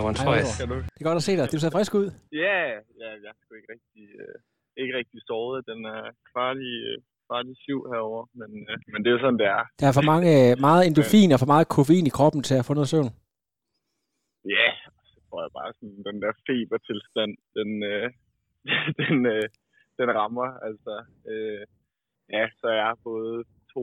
I twice. hvor- Det er godt at se dig. Du ser frisk ud. Ja, ja, jeg er sgu ikke rigtig, øh, ikke rigtig sovet. Den er kvart i, øh, kvart i syv herovre, men, øh, men det er jo sådan, det er. Der er for mange, øh, meget endofin og for meget koffein i kroppen til at få noget søvn. Ja, så tror jeg bare sådan, den der febertilstand, den, øh, den, øh, den rammer. Altså, øh, ja, så er jeg både to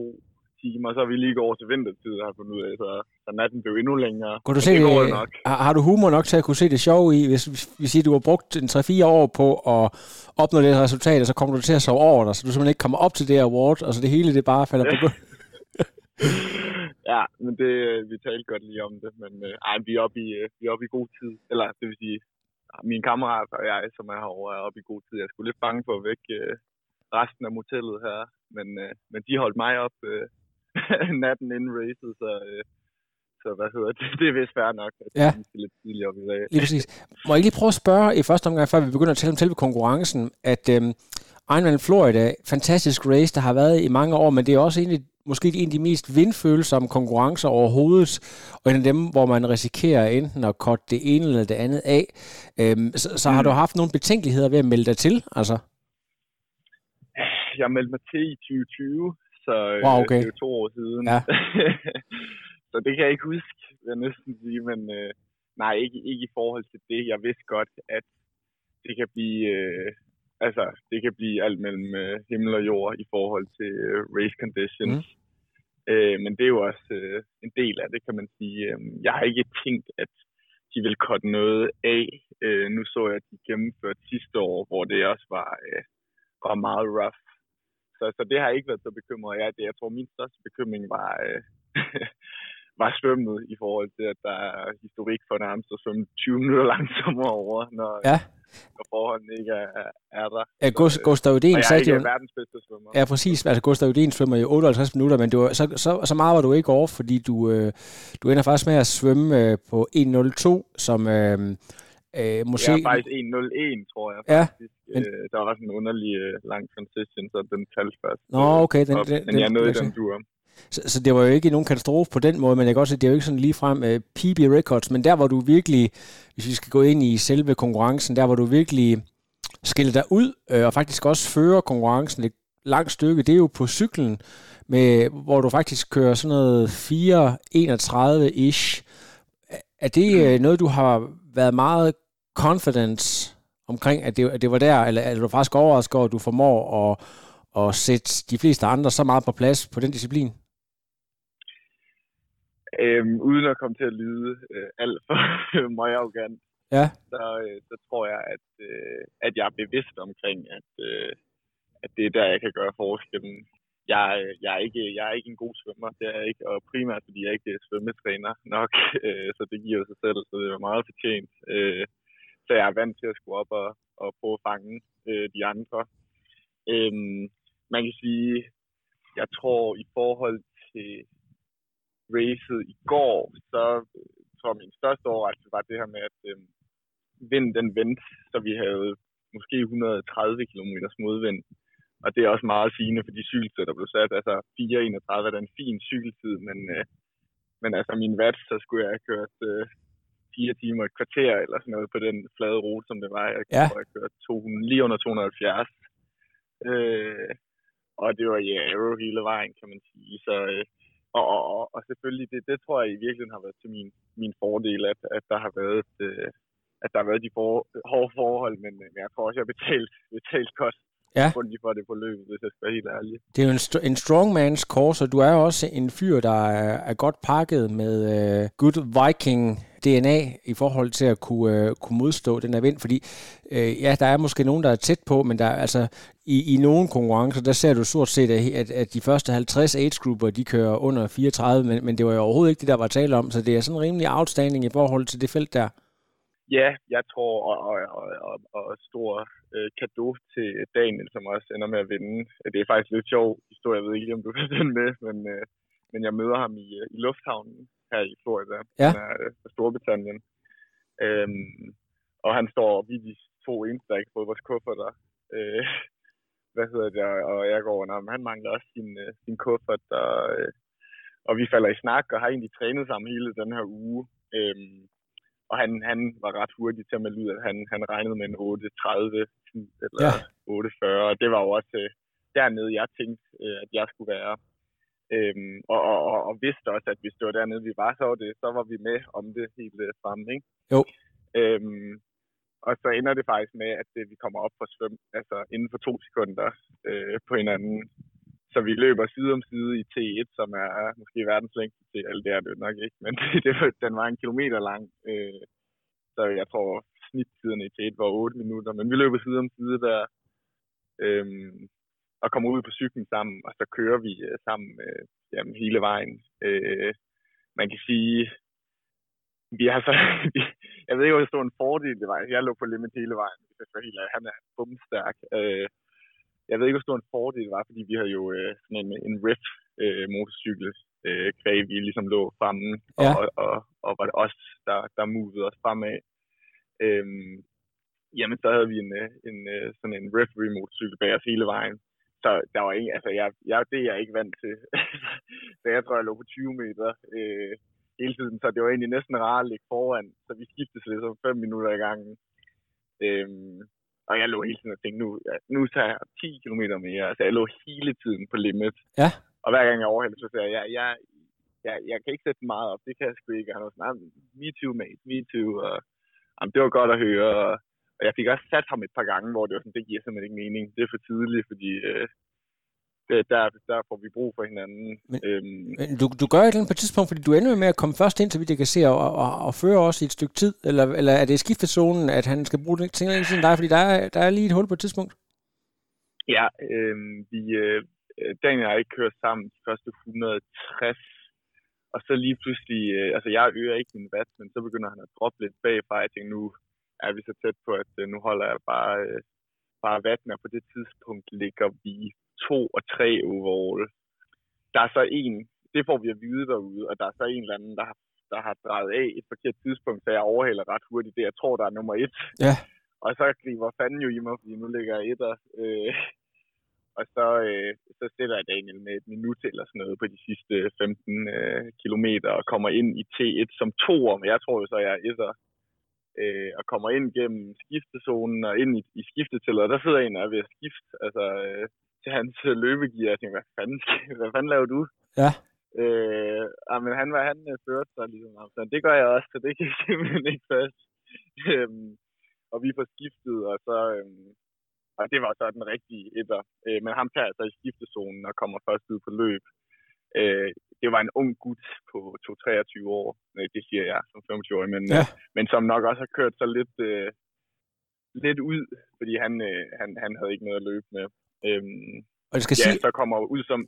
timer, så er vi lige gået til vintertid, har jeg fundet ud af, så, så natten blev endnu længere. Kunne du se, det øh, nok. har, har du humor nok til at kunne se det sjove i, hvis vi siger, du har brugt en 3-4 år på at opnå det resultat, og så kommer du til at sove over dig, så du simpelthen ikke kommer op til det award, og så det hele det bare falder på gulvet. ja, men det, øh, vi talte godt lige om det, men øh, ej, vi er oppe i, øh, vi er oppe i god tid. Eller det vil sige, min kammerat og jeg, som er herovre, er oppe i god tid. Jeg skulle lidt bange for at vække øh, resten af motellet her, men, øh, men de holdt mig op øh, natten inden racet, så, øh, så hvad hedder det, det er vist fair nok, at Ja. vi skal lidt tidligere op i dag. Lige præcis. Må jeg lige prøve at spørge i første omgang, før vi begynder at tale om selve konkurrencen, at øhm, Ironman Florida, fantastisk race, der har været i mange år, men det er også egentlig måske en af de mest vindfølsomme konkurrencer overhovedet, og en af dem, hvor man risikerer enten at korte det ene eller det andet af. Øhm, så, så har du haft nogle betænkeligheder ved at melde dig til? Altså, Jeg meldte mig til i 2020, så øh, Wow, okay. det er jo to år siden. Ja. så det kan jeg ikke huske, vil jeg næsten sige, men øh, nej, ikke, ikke i forhold til det. Jeg vidste godt, at det kan blive, øh, altså, det kan blive alt mellem øh, himmel og jord i forhold til øh, race conditions. Mm. Øh, men det er jo også øh, en del af det, kan man sige. Øh, Jeg har ikke tænkt, at de vil korte noget af. Øh, nu så jeg, at de gennemførte sidste år, hvor det også var, øh, var meget rough. Så, så det har jeg ikke været så bekymret af. Det, jeg tror, min største bekymring var, øh, var svømmet i forhold til, at der er historik for nærmest at svømme 20 minutter langsommere over, når, Ja. når forholdene ikke er, er der. Ja, Gus- Gustav Udén er sagde ikke jo- verdens bedste svømmer. Ja, præcis. Altså, Gustav Udén svømmer i 58 minutter, men var, så, så, så meget var du ikke over, fordi du, øh, du ender faktisk med at svømme øh, på 1.02, som øh, øh, måske... Ja, faktisk 1.01, tror jeg. Ja, faktisk. men- Øh, der var sådan en underlig øh, lang transition, så den talte først. Nå, øh, okay, den- op. den- men jeg den- nåede den- den dur. Så, så det var jo ikke nogen katastrofe på den måde, men jeg kan godt se, det er jo ikke sådan ligefrem uh, øh, PB Records, men der hvor du virkelig, hvis vi skal gå ind i selve konkurrencen, der hvor du virkelig skiller dig ud, øh, og faktisk også fører konkurrencen et langt stykke, det er jo på cyklen, med, hvor du faktisk kører sådan noget 4.31-ish. Er det øh, noget, du har været meget confident omkring, at det, at det var der, eller er du faktisk overrasket over, at du formår at, at sætte de fleste andre så meget på plads på den disciplin? Øhm, uden at komme til at lyde øh, alt for meget arrogant, Ja. så, øh, så tror jeg, at, øh, at jeg er bevidst omkring, at, øh, at det er der, jeg kan gøre forskellen. Jeg, øh, jeg, er ikke, jeg er ikke en god svømmer, det er jeg ikke, og primært fordi jeg ikke er svømmetræner nok, øh, så det giver sig selv, så det er meget fortjent. Øh, så jeg er vant til at skulle op og, og prøve at fange øh, de andre. Øhm, man kan sige, jeg tror i forhold til racet i går, så øh, tror jeg, min største overraskelse var det her med, at øh, vinden den vendte, så vi havde måske 130 km modvind. Og det er også meget sigende for de cykelsteder, der blev sat. Altså 4.31 er en fin cykeltid, men, øh, men altså min watt, så skulle jeg have kørt øh, 4 timer et kvarter eller sådan noget på den flade rute, som det var. Jeg, Ja. jeg kørte 200, lige under 270. Øh, og det var ja, arrow hele vejen, kan man sige. Så, øh, og, og, og, og selvfølgelig, det, det tror jeg i virkeligheden har været til min, min fordel, at, at der har været, øh, at der har været de for, hårde forhold, men øh, jeg tror også, jeg har betalt, betalt kost Ja. for det på løbet, hvis jeg skal være helt ærlig. Det er jo en, st- en strongmans course, og du er jo også en fyr, der er, er godt pakket med uh, good viking DNA i forhold til at kunne, øh, kunne modstå den her vind, fordi øh, ja, der er måske nogen, der er tæt på, men der er altså i, i nogle konkurrencer, der ser du stort set, at, at, at de første 50 age-grupper, de kører under 34, men, men det var jo overhovedet ikke det, der var tale om, så det er sådan rimelig outstanding i forhold til det felt der. Ja, jeg tror, og, og, og, og, og stor øh, kado til Daniel, som også ender med at vinde. Det er faktisk lidt sjov historie, jeg ved ikke, om du kan den med, men, øh, men jeg møder ham i, øh, i lufthavnen her i Florida, ja. han er øh, fra Storbritannien. Øhm, og han står vi de to eneste, der ikke har fået vores kufferter. Øh, hvad hedder det, og jeg går, og han mangler også sin, øh, sin kuffert, og, øh, og vi falder i snak, og har egentlig trænet sammen hele den her uge. Øhm, og han, han var ret hurtig til at melde ud, at han, han regnede med en 8.30 eller Ja. 8.40, og det var jo også øh, dernede, jeg tænkte, øh, at jeg skulle være. Øhm, og, og, og, og vidste også, at hvis det var dernede, vi var, så var, det, så var vi med om det helt øh, fremme, ikke? Jo. Øhm, og så ender det faktisk med, at øh, vi kommer op for svøm, altså inden for to sekunder øh, på hinanden. Så vi løber side om side i T1, som er måske verdens længste til, eller det er det nok ikke, men det, var, den var en kilometer lang. Øh, så jeg tror, snittiden i T1 var 8 minutter, men vi løber side om side der, øh, og kommer ud på cyklen sammen, og så kører vi øh, sammen øh, jamen, hele vejen. Øh, man kan sige, vi har så, jeg ved ikke, hvor stor en fordel det var. Jeg lå på limit hele vejen, hvis jeg skal helt. Han er bumstærk. Øh, jeg ved ikke, hvor stor en fordel det var, fordi vi havde jo øh, sådan en, en riff øh, motorcykel, øh, kvæg, vi ligesom lå fremme, Ja. og, og, og, var det os, der, der movede os fremad. Øhm, jamen, så havde vi en, øh, en, øh, sådan en referee motorcykel bag os hele vejen. Så der var ikke, altså jeg, jeg, det er jeg ikke vant til. så jeg tror, jeg lå på 20 meter øh, hele tiden, så det var egentlig næsten rart at ligge foran. Så vi skiftede ligesom 5 minutter i gangen. Øhm, og jeg lå hele tiden og tænkte, nu, nu tager jeg 10 km mere. Altså jeg lå hele tiden på limit. Ja. Og hver gang jeg overhældte, så sagde jeg, jeg, jeg, jeg, jeg kan ikke sætte den meget op. Det kan jeg sgu ikke. Og han var sådan, "Ah, me too, mate, me too. Og, jamen, det var godt at høre. Og, og jeg fik også sat ham et par gange, hvor det var sådan, det giver simpelthen ikke mening. Det er for tidligt, fordi øh, det, der, der får vi brug for hinanden. Men- øhm, Men du, du gør et eller andet på et tidspunkt, fordi du ender med at komme først ind, så vidt jeg kan se, og, og, og føre også i et stykke tid. Eller, eller er det i skiftezonen, at han skal bruge det ting tid end dig? Fordi der er, der er lige et hul på et tidspunkt. Ja, øh, vi, øh, Daniel og jeg ikke kørt sammen de første 160, og så lige pludselig, øh, altså jeg øger ikke min watt, men så begynder han at droppe lidt bagfra. Jeg tænker, nu er vi så tæt på, at øh, nu holder jeg bare, øh, bare watten, og på det tidspunkt ligger vi to og tre overall. Der er så en, det får vi at vide derude, og der er så en eller anden, der har, der har drejet af et forkert tidspunkt, så jeg overhælder ret hurtigt det, jeg tror, der er nummer et. Ja. Og så griber fanden jo i mig, fordi nu ligger jeg etter. Øh, og så, øh, så sætter jeg Daniel med et minut eller sådan noget på de sidste 15 øh, kilometer og kommer ind i T1 som toer, men jeg tror jo så, jeg er etter. Øh, og kommer ind gennem skiftezonen og ind i, i skiftetællet, og der sidder en og er ved at skifte altså, øh, til hans øh, løbegear. Jeg tænker, hvad fanden, hvad fanden laver du? Ja. Øh, ah, men han, var, han øh, førte sig ligesom så det gør jeg også, så det kan simpelthen ikke fast. øhm, og vi får skiftet, og så... Øhm, og det var så den rigtige etter. Øh, men ham tager jeg så i skiftezonen og kommer først ud på løb. Øh, det var en ung gut på 2-23 år. Det siger jeg som 25-årig, men, Ja. øh, men som nok også har kørt så lidt, øh, lidt ud, fordi han, øh, han, han havde ikke noget at løbe med. Øhm, Og det skal ja, sige, så kommer ud som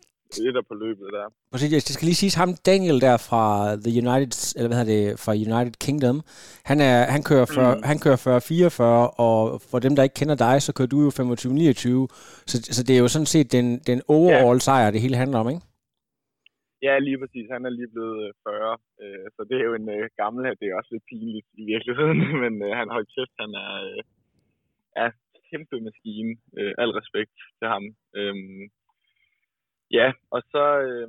etter på løbet der. Præcis, det skal lige siges, ham Daniel der fra The United, eller hvad hedder det, fra United Kingdom, han, er, han kører for, Mm. han kører 40-44, og for dem, der ikke kender dig, så kører du jo 25-29, så, så det er jo sådan set den, den overall sejr, det hele handler om, ikke? Ja, lige præcis. Han er lige blevet øh, 40, øh, så det er jo en øh, gammel her. Det er også lidt pinligt i virkeligheden, men øh, han har kæft, han er, øh, er kæmpe maskine. Øh, al respekt til ham. Øh, ja, og så Øh,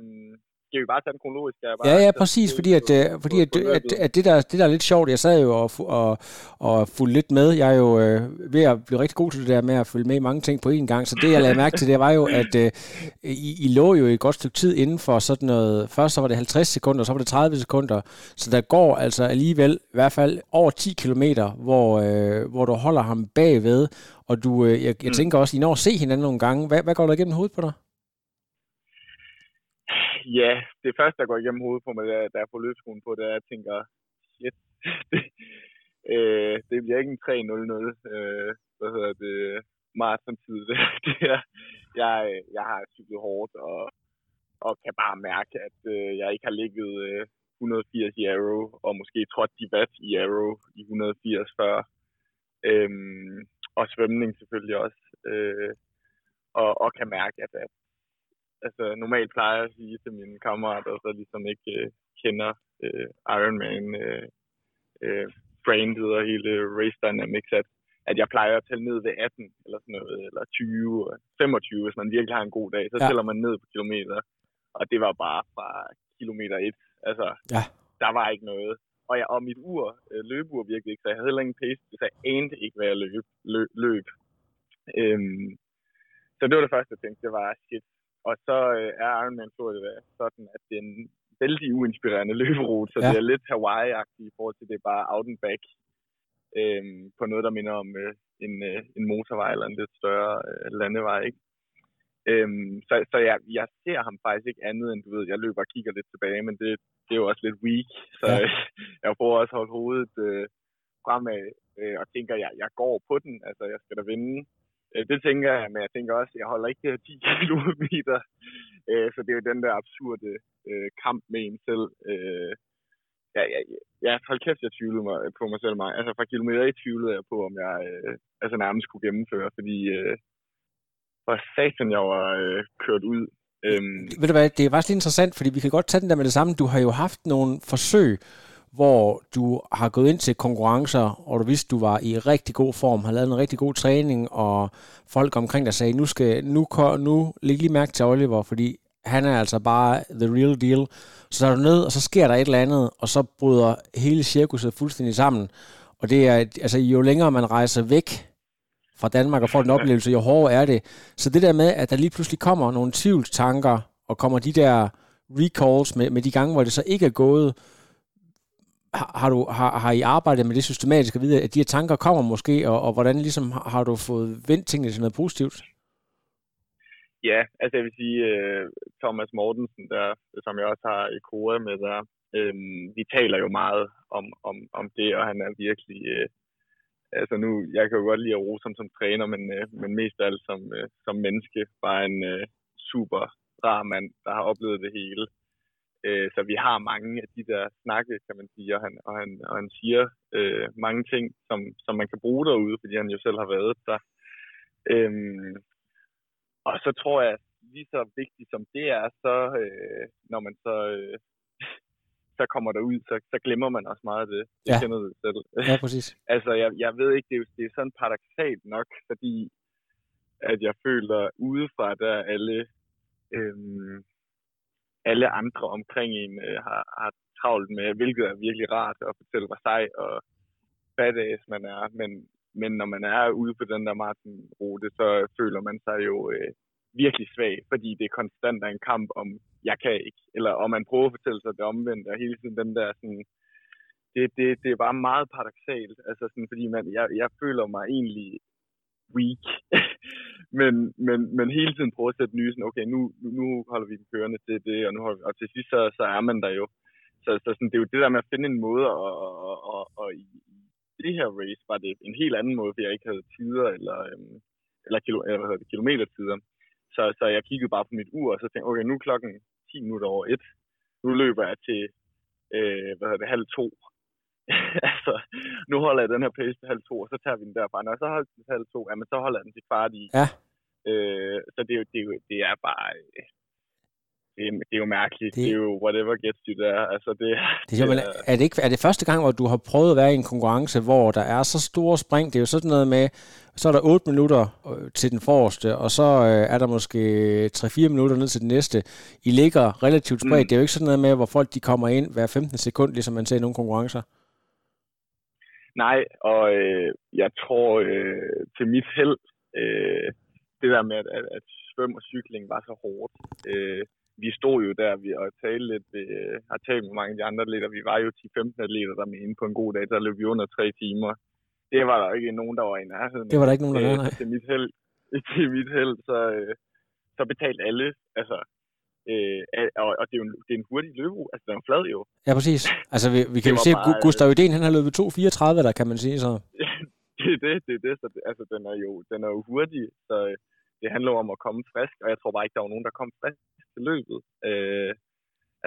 skal vi bare tage den kronologisk. Jeg bare Ja, ja, præcis, fordi at, øh, fordi at, at, at det, der, det der er lidt sjovt, jeg sad jo og, og, og fulgte lidt med, jeg er jo øh, ved at blive rigtig god til det der med at følge med i mange ting på én gang, så det jeg lagde mærke til, det var jo, at øh, I, I lå jo et godt stykke tid inden for sådan noget, først så var det 50 sekunder, så var det 30 sekunder, så der går altså alligevel i hvert fald over 10 kilometer, hvor, øh, hvor du holder ham bagved, og du, øh, jeg, jeg Mm. tænker også, I når at se hinanden nogle gange, hvad, hvad går der igennem hovedet på dig? Ja, det første, der går igennem hovedet på mig, da da jeg får løbskolen på, det er, at jeg tænker, shit, det, øh, det bliver ikke en 3-0-0, øh, hvad hedder det, maratontid. Det, det er, jeg, jeg har cyklet hårdt, og, og kan bare mærke, at øh, jeg ikke har ligget øh, 180 i Arrow, og måske trådt de watt i Arrow i 180 før. Øhm, og svømning selvfølgelig også. Øh, og, og kan mærke, at, at altså, normalt plejer jeg at sige til mine kammerater, der ligesom ikke øh, kender øh, Ironman øh, øh, brandet og hele race dynamics, at, at jeg plejer at tælle ned ved 18 eller sådan noget, eller 20, 25, hvis man virkelig har en god dag, så ja. tæller man ned på kilometer. Og det var bare fra kilometer 1. Altså, ja. der var ikke noget. Og, jeg, og mit ur, øh, løbeur virkelig ikke, så jeg havde heller ingen pace, så jeg anede ikke, hvad jeg løb. løb, løb. Øhm, så det var det første, jeg tænkte, det var shit. Og så øh, er Ironman Tour det sådan, at det er en vældig uinspirerende løberute, så ja. det er lidt Hawaii-agtigt i forhold til, det er bare out and back øhm, på noget, der minder om øh, en, øh, en motorvej eller en lidt større øh, landevej. Ikke? Øhm, så så jeg, jeg ser ham faktisk ikke andet end, du ved, jeg løber og kigger lidt tilbage, men det, det er jo også lidt weak, så ja. jeg prøver også at holde hovedet øh, fremad øh, og tænker, jeg, jeg går på den, altså jeg skal da vinde. Øh, det tænker jeg, men jeg tænker også, jeg holder ikke øh, 10 km. Øh, så det er jo den der absurde kamp med en selv. Ja, ja, ja, hold kæft, jeg tvivlede mig på mig selv meget. Altså fra kilometer i tvivlede jeg på, om jeg altså nærmest kunne gennemføre, fordi for satan, jeg var kørt ud. Øhm. Ved du hvad, det er faktisk lidt interessant, fordi vi kan godt tage den der med det samme. Du har jo haft nogle forsøg, hvor du har gået ind til konkurrencer, og du vidste, du var i rigtig god form, har lavet en rigtig god træning, og folk omkring dig sagde, nu skal nu, nu læg lige mærke til Oliver, fordi han er altså bare the real deal. Så tager du ned, og så sker der et eller andet, og så bryder hele cirkuset fuldstændig sammen. Og det er, altså jo længere man rejser væk fra Danmark og får en oplevelse, jo hårdere er det. Så det der med, at der lige pludselig kommer nogle tvivlstanker, og kommer de der recalls med, med de gange, hvor det så ikke er gået, har, har, du, har, har I arbejdet med det systematisk at vide, at de her tanker kommer måske, og, og hvordan ligesom har, har du fået vendt tingene til noget positivt? Ja, altså jeg vil sige, øh, Thomas Mortensen, der, som jeg også har i kore med der, øh, vi taler jo meget om, om, om det, og han er virkelig, Øh, altså nu, jeg kan jo godt lide at rose ham som træner, men, øh, men mest af alt som, øh, som menneske, bare en øh, super rar mand, der har oplevet det hele. Uh, så vi har mange af de der snakke, kan man sige, og han, og han, og han siger uh, mange ting, som, som man kan bruge derude, fordi han jo selv har været der. Um, og så tror jeg, lige så vigtigt som det er, så øh, når man så, øh, så kommer der ud, så, så glemmer man også meget af det. Det ja. kender du selv. Ja, præcis. altså, jeg, jeg ved ikke, det er, det er sådan paradoxalt nok, fordi at jeg føler udefra, der alle, øhm, alle andre omkring en øh, har, har travlt med, hvilket er virkelig rart at fortælle, hvor sej og badass man er. Men, men når man er ude på den der maratonrute, så føler man sig jo øh, virkelig svag, fordi det er konstant en kamp om, jeg kan ikke, eller om man prøver at fortælle sig det omvendte, og hele tiden den der sådan, det, det, det er bare meget paradoxalt, altså sådan, fordi man, jeg, jeg føler mig egentlig weak, men, men, men hele tiden prøver at sætte nye, sådan, okay, nu, nu holder vi den kørende til det, og, nu holder, og til sidst så, så er man der jo. Så, så sådan, det er jo det der med at finde en måde, og, og, og, og i, det her race var det en helt anden måde, fordi jeg ikke havde tider eller, øhm, eller, kilo, eller hvad hedder det, kilometertider. Så, så jeg kiggede bare på mit ur, og så tænkte okay, nu er klokken 10 minutter over 1. Nu løber jeg til, øh, hvad hedder det, halv to. altså, nu holder jeg den her pace til halv to, og så tager vi den derfra. Når jeg så holder den til halv to, jamen, så holder jeg den til kvart i. Ja. Øh, så det er, jo, det, er jo, det er bare... Øh, det, er, det er jo mærkeligt. Det, det er jo whatever gets you there. Altså, det, det er, det er, er, det ikke, er det første gang, hvor du har prøvet at være i en konkurrence, hvor der er så store spring? Det er jo sådan noget med, så er der 8 minutter øh, til den forreste, og så øh, er der måske 3-4 minutter ned til den næste. I ligger relativt spredt. Mm. Det er jo ikke sådan noget med, hvor folk de kommer ind hver 15 sekund, ligesom man ser i nogle konkurrencer. Nej, og øh, jeg tror øh, til mit held, øh, det der med, at, at, at svøm og cykling var så hårdt. Øh, vi stod jo der vi, og talte lidt, øh, har talt med mange af de andre atleter. Vi var jo 10-15 atleter, der med på en god dag, der løb vi under tre timer. Det var der ikke nogen, der var i nærheden. Det var der ikke nogen, der var, nej. Til mit held, til mit held så, øh, så betalte alle, altså, øh, og, og det, er jo en, det er en hurtig løbe, altså den er flad jo. Ja, præcis. Altså vi, vi kan jo se, at Gustav Iden, han har løbet 2.34 der, kan man sige, så. det er det, det er det, så det, altså den er jo, den er jo hurtig, så det handler om at komme frisk, og jeg tror bare ikke, der var nogen, der kom frisk til løbet. Øh,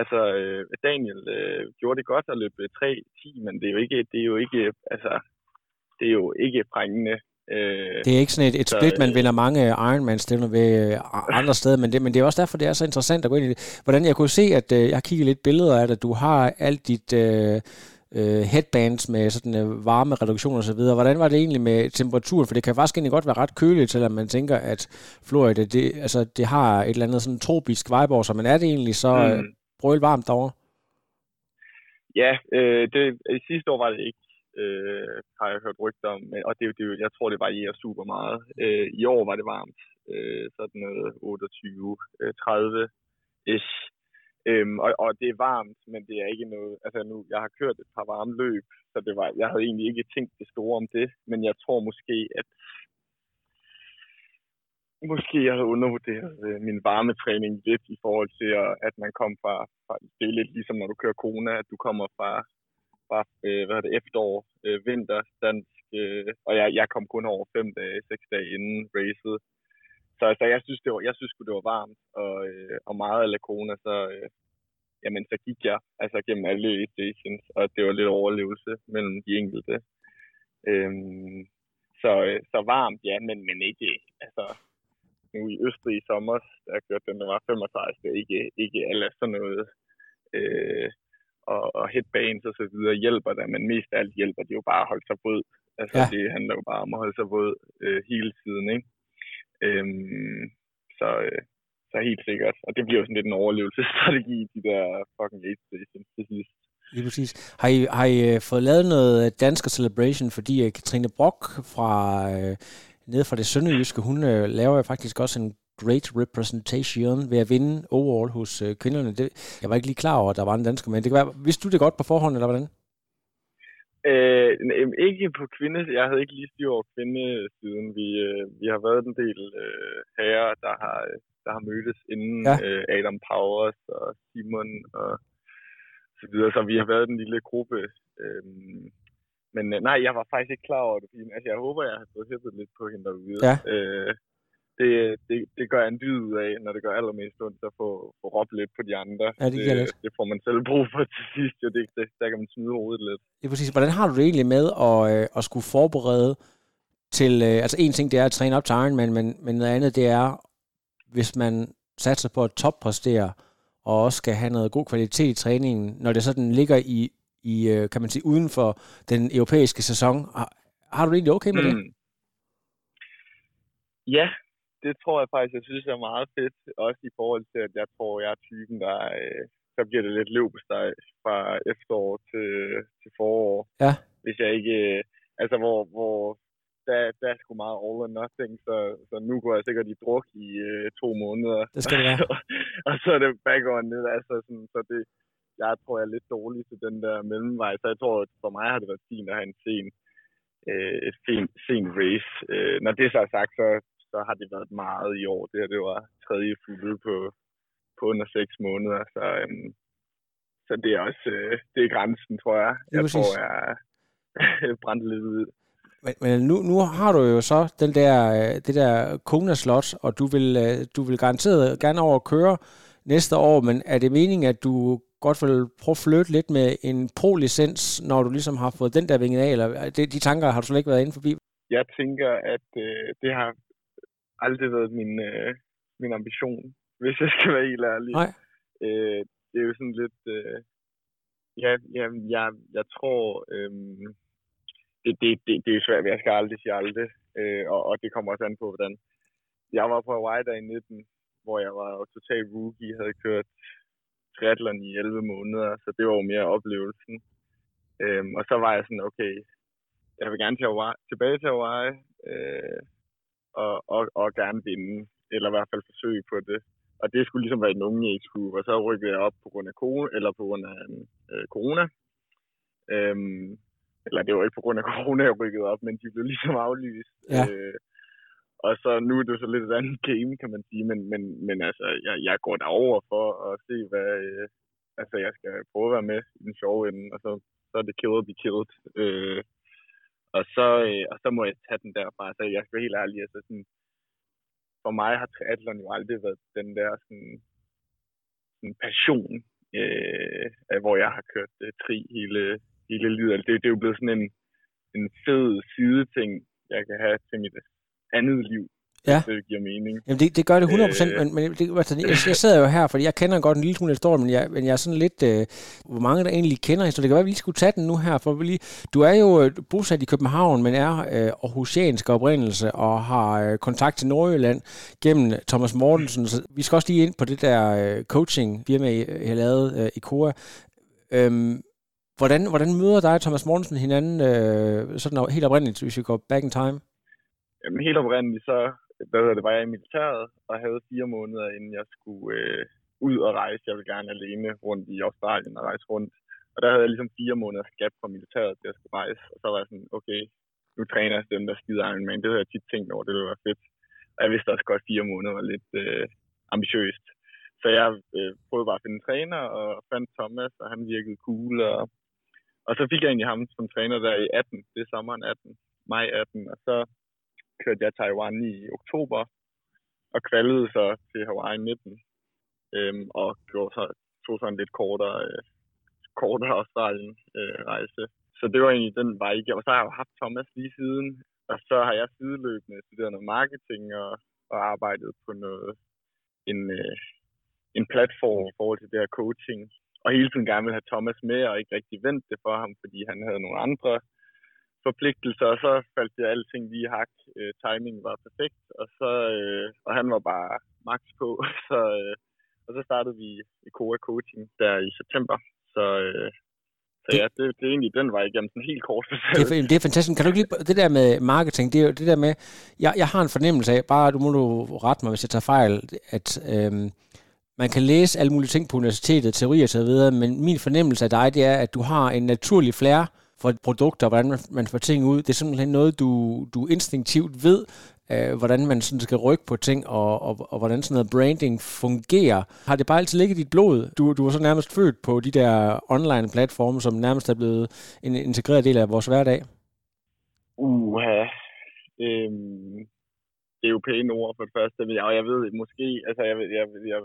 altså, øh, Daniel øh, gjorde det godt at løbe 3-10, men det er jo ikke, det er jo ikke, altså, det er jo ikke prængende. Øh, det er ikke sådan et, et split, man øh, vinder mange Ironman-stævner ved øh, andre steder, men det, men det er også derfor, det er så interessant at gå ind i det. Hvordan jeg kunne se, at øh, jeg har kigget lidt billeder af det, du har alt dit øh, øh, headbands med sådan øh, varmereduktion og så videre. Hvordan var det egentlig med temperaturen? For det kan faktisk egentlig godt være ret køligt, selvom man tænker, at Florida, det, altså, det har et eller andet sådan tropisk vibe over sig, men er det egentlig så mm. øh, brøl varmt derovre? Ja, øh, det, sidste år var det ikke øh, har jeg hørt rygter om. Og det, det, jeg tror, det varierer super meget. Øh, I år var det varmt. Øh, sådan noget 28-30-ish. Øh, øhm, og, og det er varmt, men det er ikke noget... Altså nu, jeg har kørt et par varme løb, så det var, jeg havde egentlig ikke tænkt det store om det. Men jeg tror måske, at måske jeg havde undervurderet øh, min varmetræning lidt i forhold til, at man kom fra, fra... Det er lidt ligesom, når du kører Kona, at du kommer fra fra øh, hvad det, efterår, øh, vinter, dansk, øh, og jeg, jeg kom kun over fem dage, seks dage inden racet. Så altså, jeg synes, det var, jeg synes det var varmt, og, øh, og meget af corona så, øh, jamen, så gik jeg altså gennem alle stations, og det var lidt overlevelse mellem de enkelte. Øhm, så, øh, så varmt, ja, men, men ikke, altså, nu i Østrig i sommer, der kørte den, der var 35, det er ikke, ikke alle sådan noget, øh, og, og headbands og så videre hjælper der, men mest af alt hjælper det jo bare at holde sig våd. Altså ja. det handler jo bare om at holde sig våd øh, hele tiden, ikke? Øhm, så, øh, så helt sikkert. Og det bliver jo sådan lidt en overlevelsesstrategi, de der fucking aid stations til sidst. Lige præcis. Har I, har I øh, fået lavet noget dansk celebration, fordi uh, Katrine Brock fra uh, nede fra det sønderjyske, hun uh, laver jo faktisk også en great representation ved at vinde overall hos øh, kvinderne. Det, jeg var ikke lige klar over, at der var en dansker, men det kan være, vidste du det godt på forhånd, eller hvordan? Øh, ikke på kvinde. Jeg havde ikke lige styr over kvindesiden. Vi, øh, vi har været en del øh, herrer, der har, der har mødtes inden ja. øh, Adam Powers og Simon og så videre. Så vi har været en lille gruppe. Øh, men øh, nej, jeg var faktisk ikke klar over det. Altså, jeg håber, jeg har fået hæppet lidt på hende derude. Ja. Øh, det, det, det gør en dyd ud af, når det gør allermest ondt at få, få råbt lidt på de andre. Ja, det, det, lidt. det får man selv brug for til sidst. Jo, det, det, der kan man smide hovedet lidt. Ja, præcis. Hvordan har du det egentlig med at, øh, at skulle forberede til... Øh, altså en ting, det er at træne op til Ironman, men, men noget andet, det er, hvis man satser på at toppræstere, og også skal have noget god kvalitet i træningen, når det sådan ligger i, i øh, kan man sige, uden for den europæiske sæson. Har, har du det egentlig okay med mm. det? Ja, det tror jeg faktisk, jeg synes er meget fedt. Også i forhold til, at jeg tror, jeg er typen, der øh, så bliver det lidt løbesteg fra efterår til, til forår. Ja. Hvis jeg ikke... Øh, altså, hvor, hvor der, der er sgu meget all or nothing, så, så nu går jeg sikkert i druk i øh, to måneder. Det skal det være. og så er det back on it. Altså, sådan, så det, jeg tror, jeg er lidt dårlig til den der mellemvej. Så jeg tror, at for mig har det været fint at have en sen, øh, et sen, sen race. Øh, når det så er sagt, så, så har det været meget i år. Det her, det var tredje fulde på, på under seks måneder, så, øhm, så det er også øh, det er grænsen, tror jeg. Jeg tror, jeg er brændt lidt ud. Men, men nu, nu har du jo så den der, øh, det der Kona slot, og du vil, øh, du vil garanteret gerne over at køre næste år, men er det meningen, at du godt vil prøve at flytte lidt med en pro-licens, når du ligesom har fået den der vinget af, eller de, de tanker har du slet ikke været inde forbi? Jeg tænker, at øh, det har aldrig været min, øh, min ambition, hvis jeg skal være helt ærlig. Nej. Øh, det er jo sådan lidt... Øh, ja, ja, jeg, jeg tror... Øh, det, det, det, det er jo svært, jeg skal aldrig sige aldrig. Øh, og, og det kommer også an på, hvordan... Jeg var på Hawaii der i 19, hvor jeg var total rookie, havde kørt triathlon i 11 måneder, så det var jo mere oplevelsen. Øhm, og så var jeg sådan, okay, jeg vil gerne til Hawaii, tilbage til Hawaii, øh, og, og, og gerne vinde, eller i hvert fald forsøge på det. Og det skulle ligesom være en unge age og så rykkede jeg op på grund af corona, eller på grund af øh, corona. Øhm, eller det var ikke på grund af corona, jeg rykkede op, men de blev ligesom aflyst. Ja. Øh, og så nu er det så lidt et andet game, kan man sige, men, men, men altså, jeg, jeg går derover for at se, hvad, øh, altså, jeg skal prøve at være med i den sjove ende, og så, så er det kill or be killed. Øh, og så, øh, og så må jeg tage den derfra. Så jeg skal være helt ærlig. Altså sådan, for mig har triathlon jo aldrig været den der sådan, sådan passion. øh, hvor jeg har kørt øh, tri hele, hele livet. Altså, det, det er jo blevet sådan en, en fed sideting, jeg kan have til mit andet liv. Ja. Det giver mening. Jamen det, det gør det 100%, øh, men, men det, altså, jeg, jeg sidder jo her, fordi jeg kender godt en lille smule historie, men jeg, men jeg er sådan lidt, øh, hvor mange der egentlig kender historien. Det kan være, at vi lige skulle tage den nu her, for vi lige, du er jo øh, bosat i København, men er øh, aarhusiansk oprindelse og har øh, kontakt til Nordjylland gennem Thomas Mortensen. Så vi skal også lige ind på det der øh, coaching firma, I har lavet øh, i KOA. Øhm, hvordan, hvordan møder dig og Thomas Mortensen hinanden øh, sådan helt oprindeligt, hvis vi går back in time? Jamen, helt oprindeligt, så hvad hedder det, var jeg i militæret og havde fire måneder, inden jeg skulle øh, ud og rejse. Jeg ville gerne alene rundt i Australien og rejse rundt. Og der havde jeg ligesom fire måneder gap fra militæret til at skulle rejse. Og så var jeg sådan, okay, nu træner jeg dem, der skider Ironman. Det havde jeg tit tænkt over, det ville være fedt. Og jeg vidste også godt, at fire måneder var lidt øh, ambitiøst. Så jeg øh, prøvede bare at finde en træner og fandt Thomas, og han virkede cool. Og, og så fik jeg egentlig ham som træner der i 18. Det er sommeren 18. Maj 18. Og så kørte jeg Taiwan i oktober, og kvalede så til Hawaii 19, øhm, og gjorde så, tog så en lidt kortere, øh, kortere Australien øh, rejse. Så det var egentlig den vej, jeg Og så har jeg jo haft Thomas lige siden, og så har jeg sideløbende studeret noget marketing og, og arbejdet på noget, en, øh, en platform i forhold til det her coaching. Og hele tiden gerne ville have Thomas med, og ikke rigtig vendt det for ham, fordi han havde nogle andre forpligtelser, og så faldt det alting lige i hak. Øh, timingen var perfekt, og så øh, og han var bare max på, så, øh, og så startede vi i Koa Coaching der i september. Så, øh, så ja, det, det er egentlig den vej igennem sådan helt kort. Det er, det er fantastisk. Kan du ikke lige, det der med marketing, det er jo det der med, jeg, jeg har en fornemmelse af, bare du må du rette mig, hvis jeg tager fejl, at øhm, man kan læse alle mulige ting på universitetet, teorier og så videre, men min fornemmelse af dig, det er, at du har en naturlig flair for produkter, hvordan man, man får ting ud. Det er simpelthen noget, du, du instinktivt ved, øh, hvordan man sådan skal rykke på ting, og, og, og hvordan sådan noget branding fungerer. Har det bare altid ligget i dit blod? Du, du var så nærmest født på de der online-platforme, som nærmest er blevet en integreret del af vores hverdag. Uha. Øhm, det er jo pæne ord for det første, men jeg, jeg ved måske, altså jeg, jeg, jeg,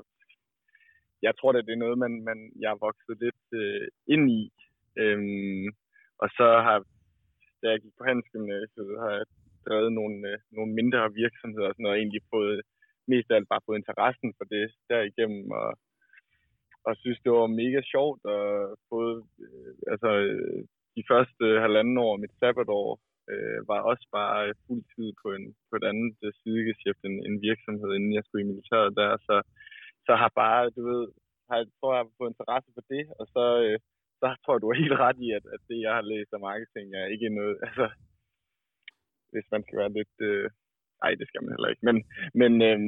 jeg tror at det er noget, man, man, jeg er vokset lidt øh, ind i. Øhm, og så har, da jeg gik på handelsgymnasiet, har jeg drevet nogle, øh, nogle mindre virksomheder og sådan noget, og egentlig fået, mest af alt bare fået interessen for det derigennem, og, og synes, det var mega sjovt, og få, øh, altså, de første halvanden år, mit sabbatår, øh, var også bare fuld tid på, en, på et andet øh, sidegeschæft end en virksomhed, inden jeg skulle i militæret der, så, så har bare, du ved, har, tror jeg har fået interesse for det, og så, øh, så tror jeg, du er helt ret i, at, at det, jeg har læst af marketing, er ikke noget, altså, hvis man skal være lidt, øh, ej, det skal man heller ikke, men, men, øh,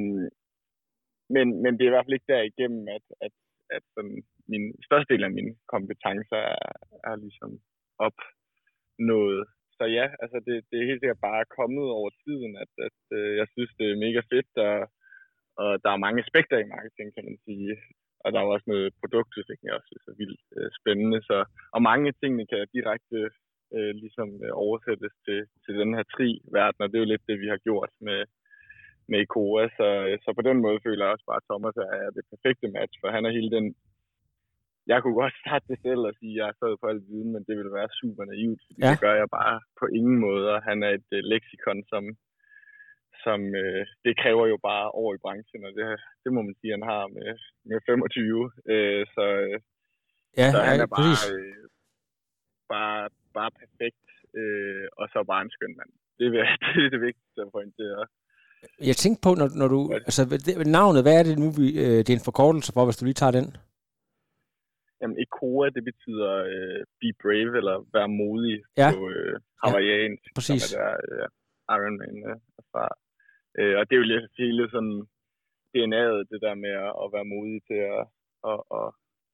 men, men det er i hvert fald ikke der igennem, at, at, at sådan, min største del af mine kompetencer er, er ligesom opnået. Så ja, altså det, det er helt sikkert bare kommet over tiden, at, at øh, jeg synes, det er mega fedt, og, og der er mange aspekter i marketing, kan man sige og der er også noget produktudvikling, jeg også synes er vildt øh, spændende. Så, og mange af tingene kan direkte øh, ligesom øh, oversættes til, til den her tri-verden, og det er jo lidt det, vi har gjort med, med IKOA. Så, øh, så på den måde føler jeg også bare, at Thomas er det perfekte match, for han er hele den... Jeg kunne godt starte det selv og sige, at jeg er sad på al viden, men det ville være super naivt, fordi ja. det gør jeg bare på ingen måde. Han er et øh, leksikon, som som øh, det kræver jo bare over i branchen, og det, det må man sige, han har med, med 25. Øh, så, ja, så han er bare, øh, bare, bare perfekt, øh, og så bare en skøn mand. Det, er, det er det vigtigste at pointere. Jeg tænkte på, når, når du, altså det, navnet, hvad er det nu, vi, øh, det er en forkortelse for, hvis du lige tager den? Jamen, ECOA, det betyder øh, be brave, eller være modig ja. på øh, hawaiiansk, ja, præcis. som er der øh, Ironman øh, fra. Øh, og det er jo lidt hele sådan DNA'et, det der med at, at være modig til at, at, at,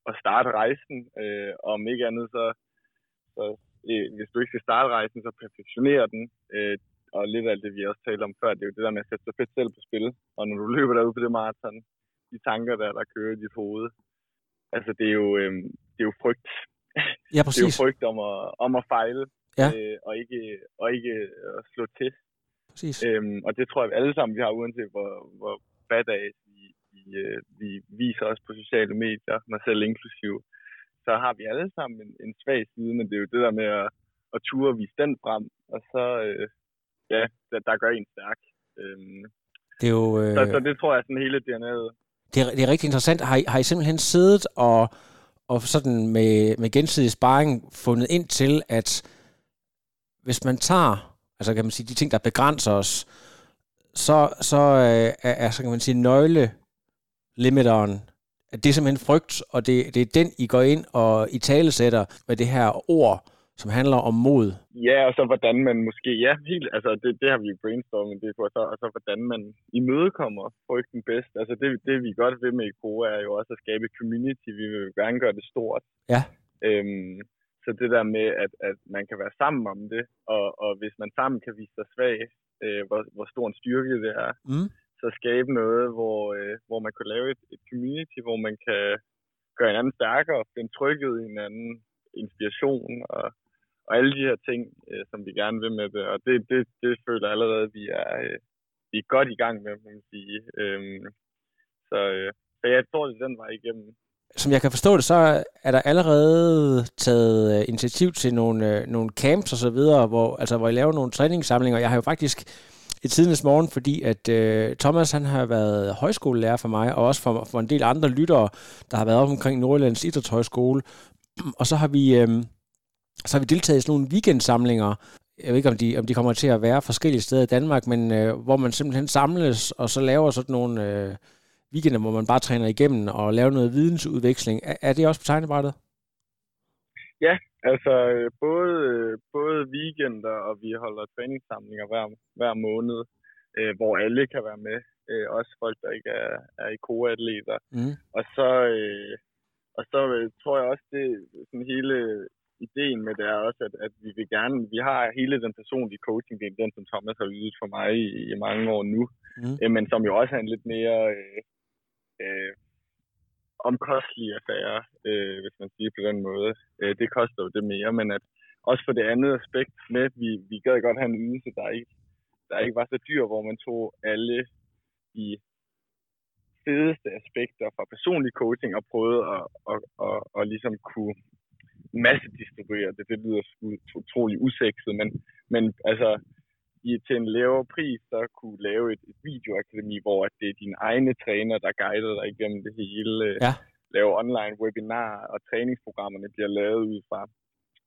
at starte rejsen. Øh, og om ikke andet, så, så øh, hvis du ikke skal starte rejsen, så perfektionere den. Øh, og lidt af det, vi også talte om før, det er jo det der med at sætte sig fedt selv på spil. Og når du løber derude på det maraton, de tanker der, der kører i dit hoved, altså det er jo, øh, det er jo frygt. Ja, præcis. det er jo frygt om at, om at fejle, ja. øh, og ikke, og ikke at slå til. Præcis. Øhm, og det tror jeg alle sammen, vi har, uanset hvor, hvor badass vi, vi øh, vi viser os på sociale medier, mig selv inklusiv, så har vi alle sammen en, en svag side, men det er jo det der med at, at ture vise den frem, og så, øh, ja, der, der gør en stærk. Øhm, Det er jo... Øh... så, så det tror jeg er sådan hele DNA'et. det, er, det er rigtig interessant. Har I, har I simpelthen siddet og, og sådan med, med gensidig sparring fundet ind til, at hvis man tager, altså kan man sige, de ting, der begrænser os, så, så øh, er, så kan man sige, nøgle limiteren, at det er simpelthen frygt, og det, det er den, I går ind og i tale sætter med det her ord, som handler om mod. Ja, og så hvordan man måske, ja, helt, altså det, det har vi jo brainstormet det på, og så, og så hvordan man imødekommer frygten bedst. Altså det, det vi godt vil med IKO er jo også at skabe community, vi vil gerne gøre det stort. Ja. Øhm, så det der med, at, at man kan være sammen om det, og, og hvis man sammen kan vise sig svag, øh, hvor, hvor stor en styrke det er, Mm. så skabe noget, hvor, øh, hvor man kan lave et, et community, hvor man kan gøre hinanden stærkere, finde tryghed i hinanden, inspiration og, og alle de her ting, øh, som vi gerne vil med det. Og det, det, det føler jeg allerede, at vi er, øh, vi er godt i gang med, må man sige. Øhm, så, øh, så jeg tror, det er den vej igennem. Som jeg kan forstå det, så er der allerede taget øh, initiativ til nogle, øh, nogle camps og så videre, hvor, altså, hvor I laver nogle træningssamlinger. Jeg har jo faktisk i tidens morgen, fordi at øh, Thomas han har været højskolelærer for mig, og også for, for en del andre lyttere, der har været op omkring Nordjyllands Idrætshøjskole. Og så har vi, øh, så har vi deltaget i sådan nogle weekendsamlinger. Jeg ved ikke, om de, om de kommer til at være forskellige steder i Danmark, men øh, hvor man simpelthen samles, og så laver sådan nogle øh, weekender, hvor man bare træner igennem og laver noget vidensudveksling. Er, er det også på tegnebrættet? Ja, altså øh, både, øh, både weekender, og vi holder træningssamlinger hver, hver måned, øh, hvor alle kan være med. Øh, også folk, der ikke er, er i atleter Mm. Og så, øh, og så øh, tror jeg også, det sådan hele ideen med det er også, at, at vi vil gerne, vi har hele den personlige coaching, det er den, som Thomas har ydet for mig i, i mange år nu, Mm. øh, men som jo også er en lidt mere øh, øh, omkostelige affære, øh, hvis man siger på den måde. Øh, det koster jo det mere, men at også for det andet aspekt med, vi, vi gad godt have en ydelse, der ikke, der ikke var så dyr, hvor man tog alle de fedeste aspekter fra personlig coaching og prøvede at, at, at, at ligesom kunne massedistribuere det. Det lyder utrolig usekset, men, men altså i, til en lavere pris, så kunne lave et, et videoakademi, hvor at det er dine egne træner, der guider dig igennem det hele. Ja. Lave online webinar, og træningsprogrammerne bliver lavet ud fra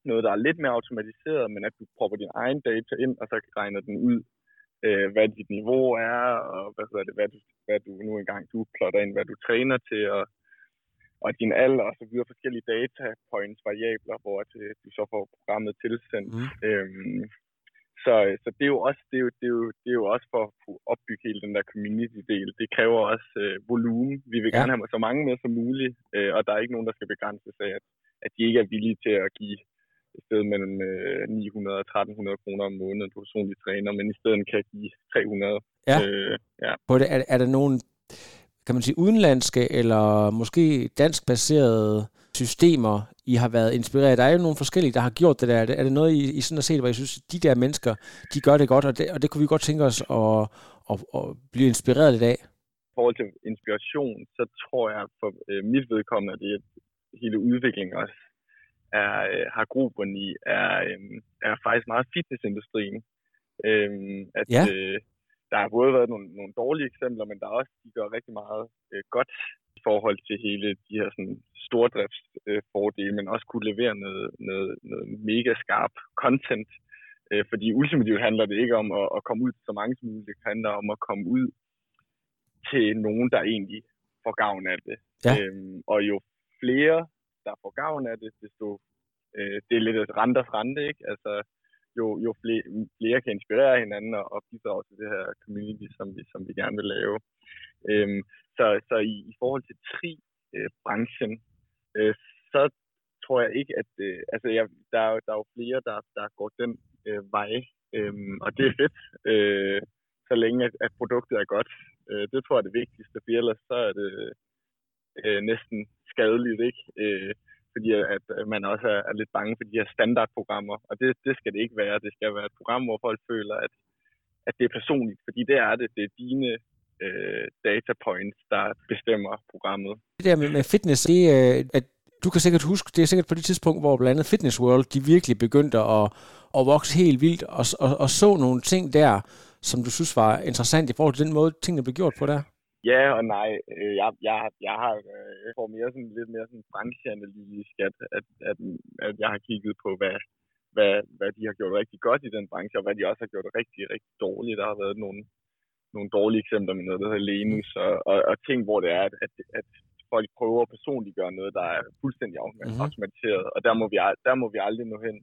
noget, der er lidt mere automatiseret, men at du propper din egen data ind, og så regner den ud, øh, hvad dit niveau er, og hvad, hedder det, hvad, du, hvad du nu engang du plotter ind, hvad du træner til, og, og din alder og så videre, forskellige data points, variabler, hvor at, øh, du så får programmet tilsendt. Mm. Øhm, så, så det er jo også det er jo, det er jo, det er jo også for at kunne opbygge hele den der community-del. Det kræver også øh, volumen. Vi vil Ja. gerne have så mange med som muligt, øh, og der er ikke nogen, der skal begrænses af, at, at de ikke er villige til at give et sted mellem øh, 900 og 1300 kroner om måneden på personlig træner, men i stedet kan give 300. Ja. Øh, ja. På det, er, er der nogle, kan man sige, udenlandske eller måske dansk baserede systemer, I har været inspireret? Der er jo nogle forskellige, der har gjort det der. Er det, er det noget, I, I sådan har set, hvor I synes, de der mennesker, de gør det godt, og det, og det kunne vi godt tænke os at, at, at blive inspireret lidt af? I forhold til inspiration, så tror jeg for øh, mit vedkommende, at det er hele udviklingen også er, øh, har grobund i, er, øh, er faktisk meget fitnessindustrien. Øh, at, Ja. øh, der har både været nogle, nogle dårlige eksempler, men der er også, de gør rigtig meget øh, godt i forhold til hele de her sådan, stordriftsfordele, øh, fordele, men også kunne levere noget, noget, noget mega skarp content. Øh, fordi ultimativt handler det ikke om at, at komme ud til så mange som muligt, det handler om at komme ud til nogen, der egentlig får gavn af det. Ja. Øhm, og jo flere, der får gavn af det, desto øh, det er lidt et renters rente, ikke? Altså, jo, jo flere, flere kan inspirere hinanden og, og bidrage til det her community, som vi, som vi gerne vil lave. Øhm, så så i, i forhold til tri-branchen, øh, så tror jeg ikke, at... Øh, altså, jeg, der, er, der er jo flere, der, der går den øh, vej, øh, og det er fedt, øh, så længe at, at produktet er godt. Øh, det tror jeg er det vigtigste, for ellers så er det øh, næsten skadeligt, ikke? Øh, fordi at, at man også er, er lidt bange for de her standardprogrammer, og det, det skal det ikke være. Det skal være et program, hvor folk føler, at, at det er personligt, fordi det er det. Det er dine øh, data points, der bestemmer programmet. Det der med, med fitness, det, øh, at du kan sikkert huske, det er sikkert på det tidspunkt, hvor blandt andet Fitness World, de virkelig begyndte at, at vokse helt vildt, og, og, og så nogle ting der, som du synes var interessant i forhold til den måde, tingene blev gjort på der? Ja og nej. Øh, jeg, jeg, jeg har jeg får mere sådan, lidt mere sådan brancheanalytisk, at, at, at, at jeg har kigget på, hvad, hvad, hvad de har gjort rigtig godt i den branche, og hvad de også har gjort rigtig, rigtig dårligt. Der har været nogle, nogle dårlige eksempler med noget, der hedder Lenus, og, og, og ting, hvor det er, at, at, at folk prøver at personliggøre noget, der er fuldstændig mm-hmm. automatiseret, og der må vi, der må vi aldrig nå hen.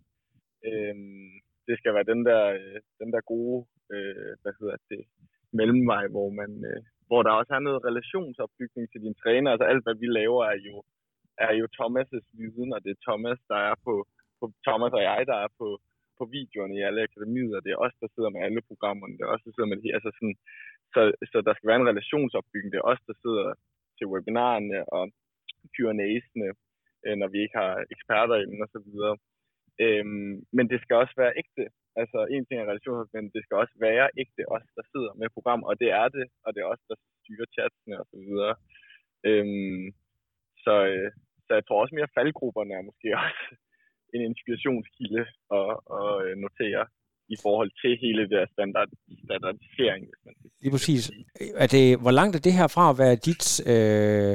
Øhm, det skal være den der, øh, den der gode, øh, hvad hedder det, mellemvej, hvor man, øh, hvor der også er noget relationsopbygning til dine træner. Altså alt, hvad vi laver, er jo, er jo Thomas' viden, og det er Thomas, der er på, på Thomas og jeg, der er på, på videoerne i alle akademier, det er os, der sidder med alle programmerne, det er os, der sidder med det her. Altså sådan, så, så der skal være en relationsopbygning, det er os, der sidder til webinarerne og Q&A'sene, øh, når vi ikke har eksperter inden og så videre. Øhm, men det skal også være ægte. Altså en ting er relationsopbygning, men det skal også være ægte os, der sidder med program, og det er det, og det er os, der styrer chatsene og så videre. Øhm, så, øh, så jeg tror også mere faldgrupperne er måske også en inspirationskilde at, at øh, notere i forhold til hele det der standard, standardisering. Hvis man Lige præcis. Er det, hvor langt er det her fra at være dit... Øh,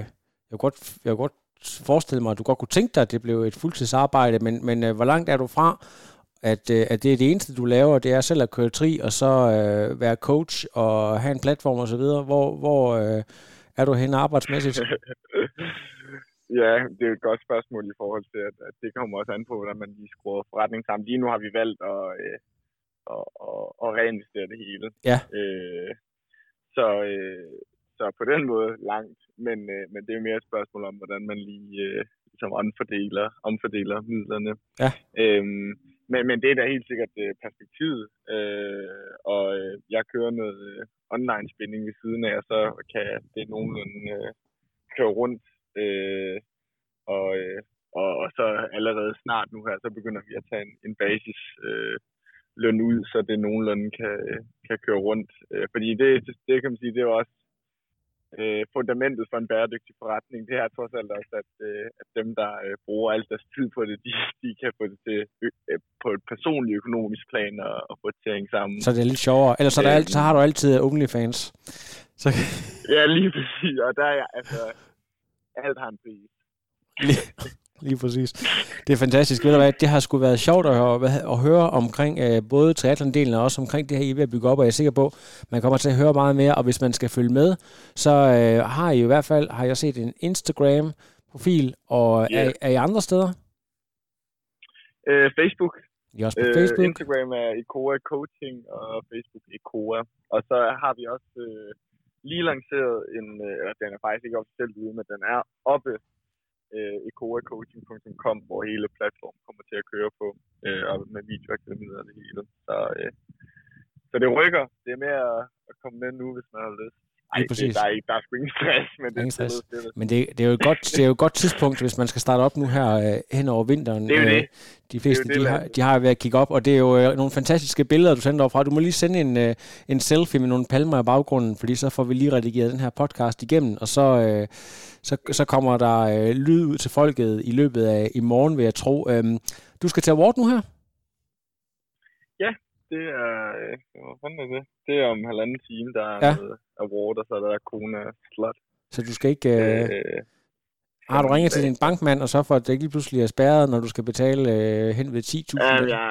jeg, kan godt, jeg kan godt forestille mig, at du godt kunne tænke dig, at det blev et fuldtidsarbejde, men, men øh, hvor langt er du fra, at, øh, at det er det eneste, du laver, det er selv at køre tri, og så øh, være coach og have en platform osv.? Hvor, hvor øh, er du henne arbejdsmæssigt? ja, det er et godt spørgsmål i forhold til, at, at det kommer også an på, hvordan man lige skruer forretning sammen. Lige nu har vi valgt at, øh, at, at, at reinvestere det hele. Ja. Øh, så, øh, så på den måde langt, men, øh, men det er mere et spørgsmål om, hvordan man lige øh, ligesom omfordeler, omfordeler midlerne. Ja. Øhm, men, men det er da helt sikkert øh, perspektivet, øh, og øh, jeg kører noget øh, online spænding ved siden af, og så kan det nogenlunde øh, køre rundt, øh, og, øh, og, og så allerede snart nu her, så begynder vi at tage en, en basis øh, løn ud, så det nogenlunde kan, kan køre rundt. Øh, fordi det, det kan man sige, det er også øh, fundamentet for en bæredygtig forretning, det er trods alt også, at, øh, at dem, der øh, bruger alt deres tid på det, de, de kan få det til øh, på et personligt økonomisk plan og, og få det til at hænge sammen. Så det er lidt sjovere. Ellers så, der alt, så har du altid OnlyFans. Så... ja, lige præcis. Og der er jeg, altså, alt har en pris. Lige præcis. Det er fantastisk. Ved du hvad, det har sgu været sjovt at høre, at høre omkring uh, både triathlon-delen og også omkring det her, I er ved at bygge op, og jeg er sikker på, man kommer til at høre meget mere, og hvis man skal følge med, så uh, har I i hvert fald, har jeg set en Instagram-profil, og yeah. er, er I andre steder? Uh, Facebook. I også på uh, Facebook? Instagram er Ecoa Coaching, og Facebook Ecoa. Og så har vi også uh, lige lanceret en, øh, eller den er faktisk ikke officielt ude, men den er oppe øh, ecoacoaching.com, hvor hele platformen kommer til at køre på, øh, og med videoakademiet og det hele. Så, øh, så det rykker. Det er med at, at komme med nu, hvis man har lyst. Ej, det, der, er, der er sgu ingen stress, men det, stress. Det, det, men det, det, er jo et godt, det er jo et godt tidspunkt, hvis man skal starte op nu her øh, hen over vinteren. Det er jo det. Øh, de fleste, det det, de, har, de har været at kigge op, og det er jo øh, nogle fantastiske billeder, du sender fra. Du må lige sende en, øh, en selfie med nogle palmer i baggrunden, fordi så får vi lige redigeret den her podcast igennem, og så, øh, så, så kommer der øh, lyd ud til folket i løbet af i morgen, vil jeg tro. Øh, du skal til award nu her? Det er... Øh, hvad fanden er det? Det er om halvanden time, der er ja. award, og så er der Kona Slot. Så du skal ikke... Øh, øh, har du ringet til din bankmand og så for, at det ikke lige pludselig er spærret, når du skal betale øh, hen ved 10.000? Ja, ja,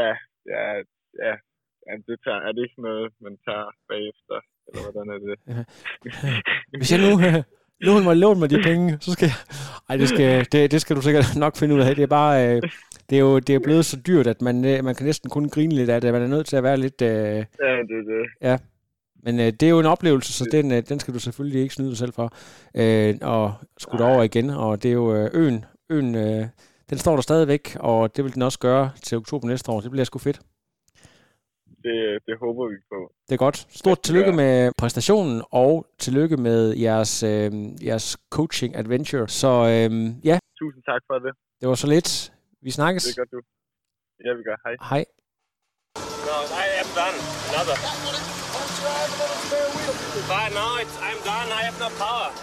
ja, ja, ja, ja, det tager, er det ikke noget, man tager bagefter, eller hvordan er det? Hvis jeg nu øh, låner mig, lån mig de penge, så skal jeg... Ej, det skal, det, det skal du sikkert nok finde ud af. Det er bare... Øh, det er jo det er blevet så dyrt, at man, øh, man kan næsten kun grine lidt af det. Man er nødt til at være lidt... Øh, ja, det er det. Ja. Men øh, det er jo en oplevelse, så den, øh, den skal du selvfølgelig ikke snyde dig selv for. Øh, og skudt over igen, og det er jo øh, øen. Øen, øh, den står der stadigvæk, og det vil den også gøre til oktober næste år. Det bliver sgu fedt. Det, det håber vi på. Det er godt. Stort tillykke med præstationen, og tillykke med jeres, øh, jeres coaching adventure. Så øh, ja. Tusind tak for det. Det var så lidt. Vi snakkes. Det gør du. Ja, vi gør. Hej. Hej. No, I am done. Another. But no, it's, I'm done. I have no power.